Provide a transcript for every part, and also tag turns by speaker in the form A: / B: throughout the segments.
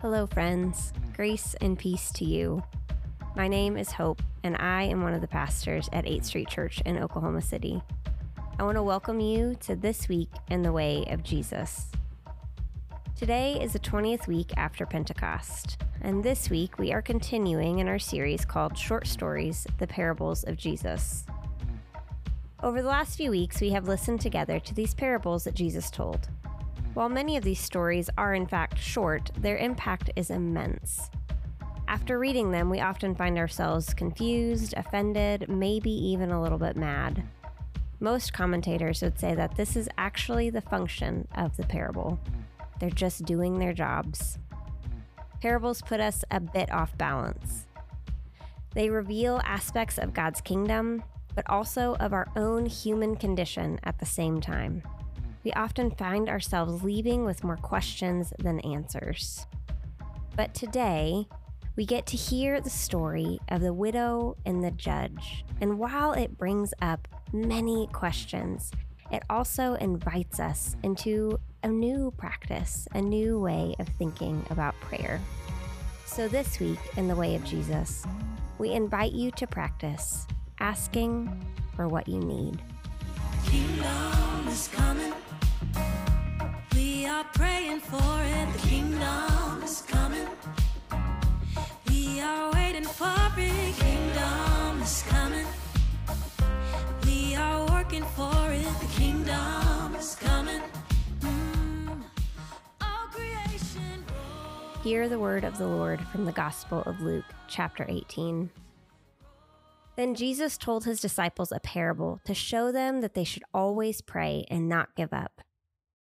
A: Hello, friends. Grace and peace to you. My name is Hope, and I am one of the pastors at 8th Street Church in Oklahoma City. I want to welcome you to This Week in the Way of Jesus. Today is the 20th week after Pentecost, and this week we are continuing in our series called Short Stories The Parables of Jesus. Over the last few weeks, we have listened together to these parables that Jesus told. While many of these stories are in fact short, their impact is immense. After reading them, we often find ourselves confused, offended, maybe even a little bit mad. Most commentators would say that this is actually the function of the parable. They're just doing their jobs. Parables put us a bit off balance. They reveal aspects of God's kingdom, but also of our own human condition at the same time. We often find ourselves leaving with more questions than answers. But today, we get to hear the story of the widow and the judge. And while it brings up many questions, it also invites us into a new practice, a new way of thinking about prayer. So, this week, in the way of Jesus, we invite you to practice asking for what you need.
B: Are praying for it. The kingdom is coming. We are waiting for it. Kingdom is coming. We are working for it. The kingdom is coming. Mm.
A: Hear the word of the Lord from the Gospel of Luke, chapter 18. Then Jesus told his disciples a parable to show them that they should always pray and not give up.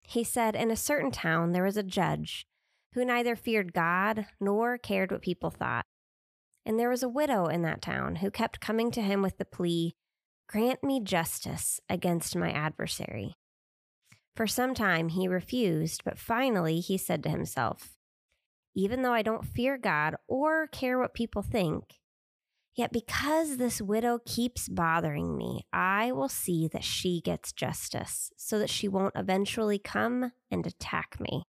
A: He said, In a certain town there was a judge who neither feared God nor cared what people thought. And there was a widow in that town who kept coming to him with the plea, Grant me justice against my adversary. For some time he refused, but finally he said to himself, Even though I don't fear God or care what people think, Yet because this widow keeps bothering me, I will see that she gets justice so that she won't eventually come and attack me.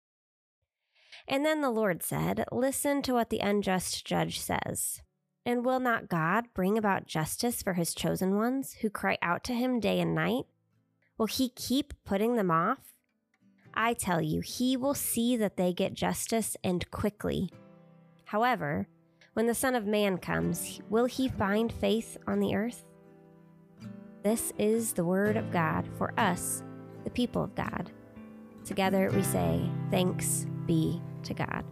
A: And then the Lord said, Listen to what the unjust judge says. And will not God bring about justice for his chosen ones who cry out to him day and night? Will he keep putting them off? I tell you, he will see that they get justice and quickly. However, when the Son of Man comes, will he find faith on the earth? This is the word of God for us, the people of God. Together we say, Thanks be to God.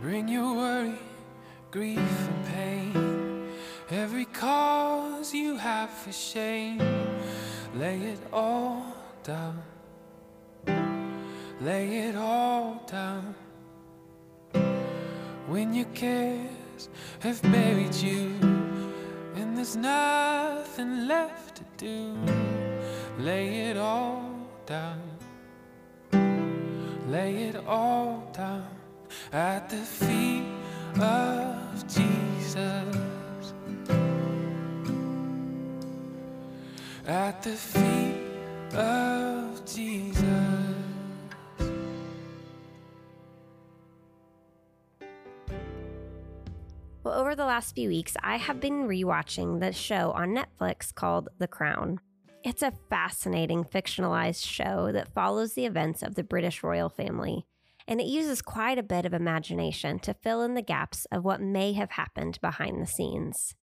C: Bring your worry, grief, and pain. Every cause you have for shame. Lay it all down. Lay it all down. When your cares have buried you, and there's nothing left to do, lay it all down. Lay it all down at the feet of Jesus. At the feet of Jesus.
A: The last few weeks, I have been rewatching the show on Netflix called The Crown. It's a fascinating fictionalized show that follows the events of the British royal family, and it uses quite a bit of imagination to fill in the gaps of what may have happened behind the scenes.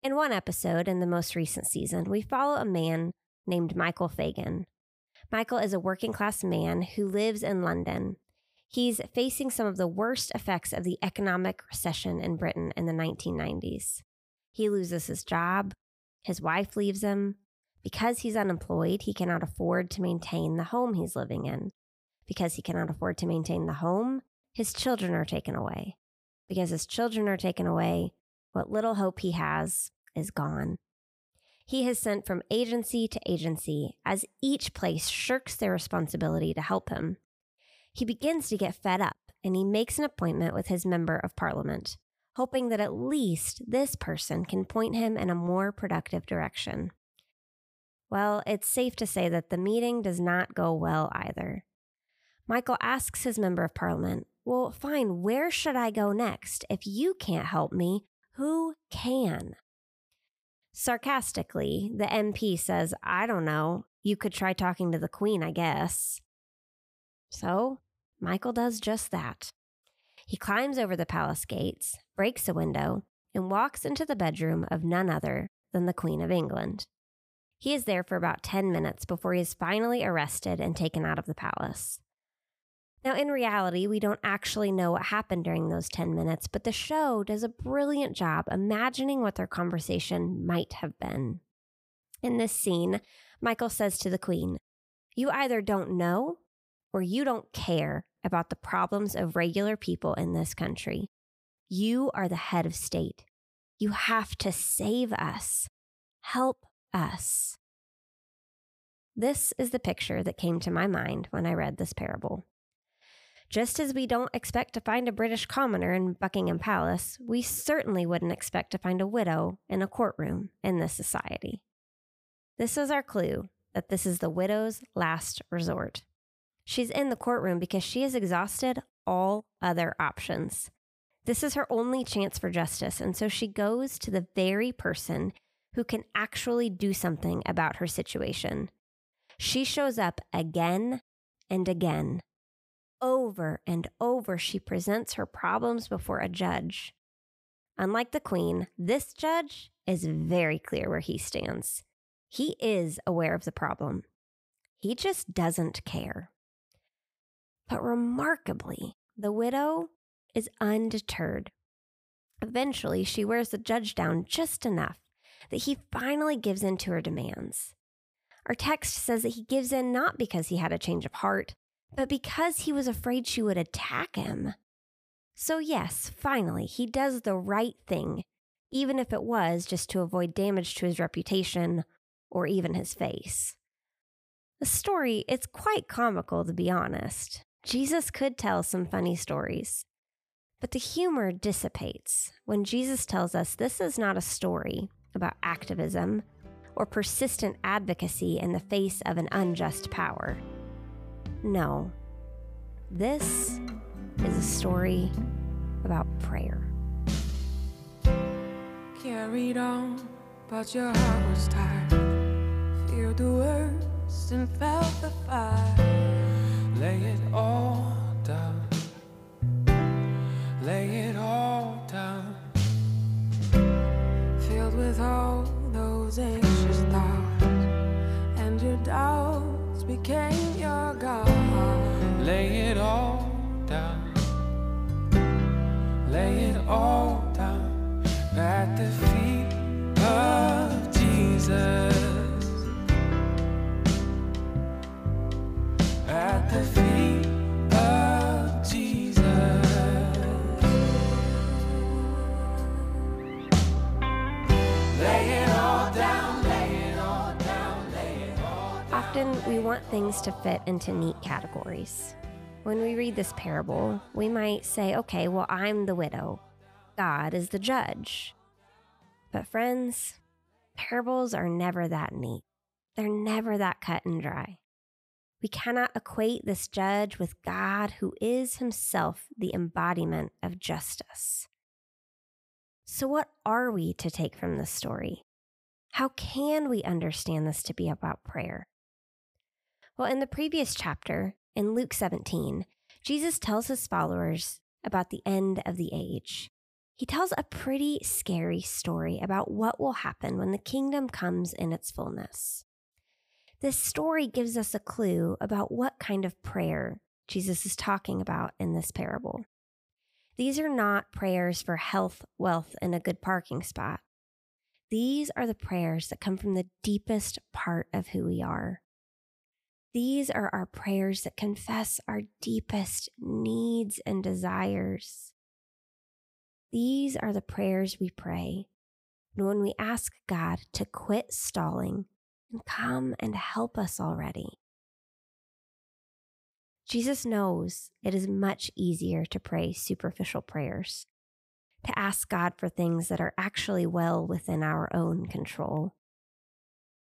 A: In one episode in the most recent season, we follow a man named Michael Fagan. Michael is a working class man who lives in London He's facing some of the worst effects of the economic recession in Britain in the 1990s. He loses his job, his wife leaves him. Because he's unemployed, he cannot afford to maintain the home he's living in. Because he cannot afford to maintain the home, his children are taken away. Because his children are taken away, what little hope he has is gone. He has sent from agency to agency as each place shirks their responsibility to help him. He begins to get fed up and he makes an appointment with his member of parliament, hoping that at least this person can point him in a more productive direction. Well, it's safe to say that the meeting does not go well either. Michael asks his member of parliament, Well, fine, where should I go next? If you can't help me, who can? Sarcastically, the MP says, I don't know. You could try talking to the Queen, I guess. So, Michael does just that. He climbs over the palace gates, breaks a window, and walks into the bedroom of none other than the Queen of England. He is there for about 10 minutes before he is finally arrested and taken out of the palace. Now, in reality, we don't actually know what happened during those 10 minutes, but the show does a brilliant job imagining what their conversation might have been. In this scene, Michael says to the Queen, You either don't know or you don't care about the problems of regular people in this country. You are the head of state. You have to save us. Help us. This is the picture that came to my mind when I read this parable. Just as we don't expect to find a British commoner in Buckingham Palace, we certainly wouldn't expect to find a widow in a courtroom in this society. This is our clue that this is the widow's last resort. She's in the courtroom because she has exhausted all other options. This is her only chance for justice, and so she goes to the very person who can actually do something about her situation. She shows up again and again. Over and over, she presents her problems before a judge. Unlike the queen, this judge is very clear where he stands. He is aware of the problem. He just doesn't care. But remarkably, the widow is undeterred. Eventually, she wears the judge down just enough that he finally gives in to her demands. Our text says that he gives in not because he had a change of heart, but because he was afraid she would attack him. So, yes, finally, he does the right thing, even if it was just to avoid damage to his reputation or even his face. The story, it's quite comical to be honest. Jesus could tell some funny stories. But the humor dissipates when Jesus tells us this is not a story about activism or persistent advocacy in the face of an unjust power. No, this is a story about prayer.
C: Carried on, but your heart was tired. Feared the worst and felt the fire. Lay it all down. Lay it all down. Filled with all those anxious thoughts, and your doubts became your God. Lay it all down. Lay it all down at the feet
A: Often we want things to fit into neat categories. When we read this parable, we might say, okay, well, I'm the widow, God is the judge. But, friends, parables are never that neat. They're never that cut and dry. We cannot equate this judge with God, who is himself the embodiment of justice. So, what are we to take from this story? How can we understand this to be about prayer? Well, in the previous chapter, in Luke 17, Jesus tells his followers about the end of the age. He tells a pretty scary story about what will happen when the kingdom comes in its fullness. This story gives us a clue about what kind of prayer Jesus is talking about in this parable. These are not prayers for health, wealth, and a good parking spot. These are the prayers that come from the deepest part of who we are. These are our prayers that confess our deepest needs and desires. These are the prayers we pray when we ask God to quit stalling and come and help us already. Jesus knows it is much easier to pray superficial prayers, to ask God for things that are actually well within our own control.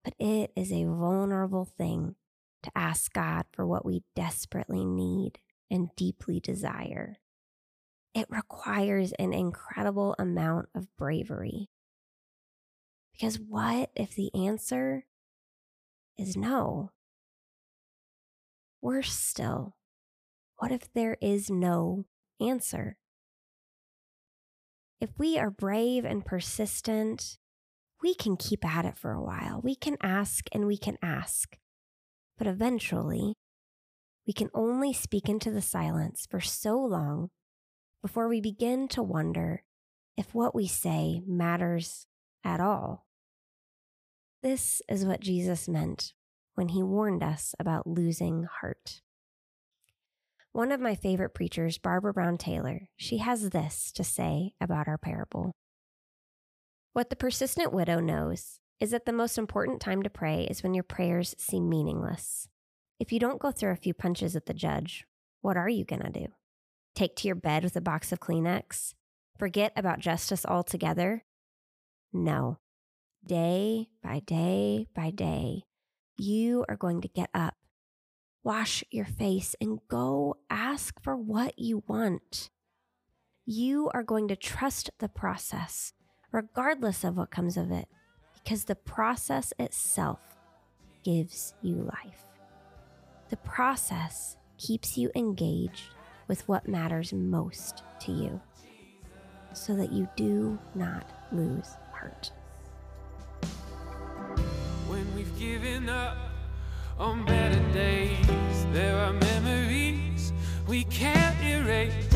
A: But it is a vulnerable thing to ask God for what we desperately need and deeply desire. It requires an incredible amount of bravery. Because what if the answer is no? Worse still, what if there is no answer? If we are brave and persistent, we can keep at it for a while. We can ask and we can ask. But eventually, we can only speak into the silence for so long before we begin to wonder if what we say matters at all. This is what Jesus meant when he warned us about losing heart. One of my favorite preachers, Barbara Brown Taylor, she has this to say about our parable. What the persistent widow knows is that the most important time to pray is when your prayers seem meaningless. If you don't go through a few punches at the judge, what are you going to do? Take to your bed with a box of Kleenex? Forget about justice altogether? No. Day by day by day, you are going to get up, wash your face, and go ask for what you want. You are going to trust the process, regardless of what comes of it because the process itself gives you life. The process keeps you engaged with what matters most to you so that you do not lose heart.
C: When we've given up on better days, there are memories we can't erase.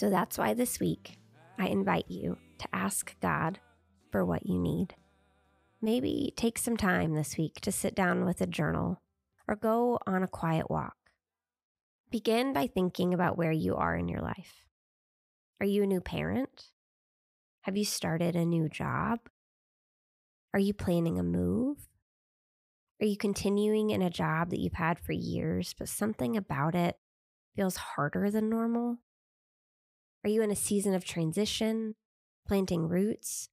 A: So that's why this week I invite you to ask God for what you need. Maybe take some time this week to sit down with a journal or go on a quiet walk. Begin by thinking about where you are in your life. Are you a new parent? Have you started a new job? Are you planning a move? Are you continuing in a job that you've had for years, but something about it feels harder than normal? Are you in a season of transition, planting roots?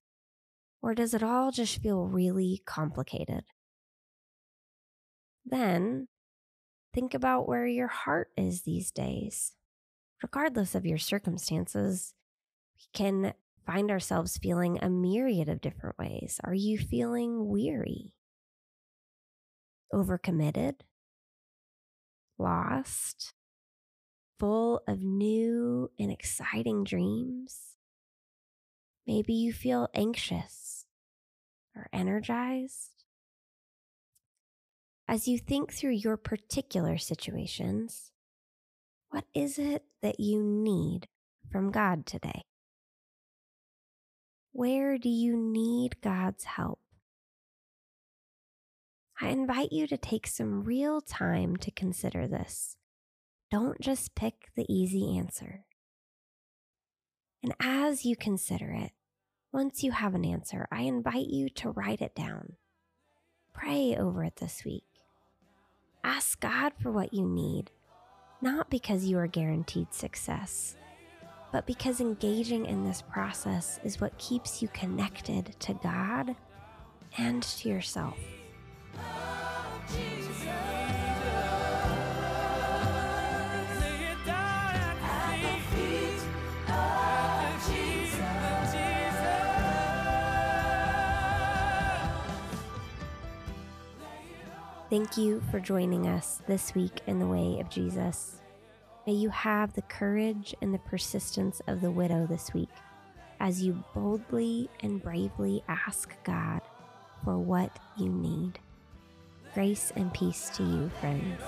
A: Or does it all just feel really complicated? Then think about where your heart is these days. Regardless of your circumstances, we can find ourselves feeling a myriad of different ways. Are you feeling weary? Overcommitted? Lost? Full of new and exciting dreams? Maybe you feel anxious or energized. As you think through your particular situations, what is it that you need from God today? Where do you need God's help? I invite you to take some real time to consider this. Don't just pick the easy answer. And as you consider it, once you have an answer, I invite you to write it down. Pray over it this week. Ask God for what you need, not because you are guaranteed success, but because engaging in this process is what keeps you connected to God and to yourself. Thank you for joining us this week in the way of Jesus. May you have the courage and the persistence of the widow this week as you boldly and bravely ask God for what you need. Grace and peace to you, friends.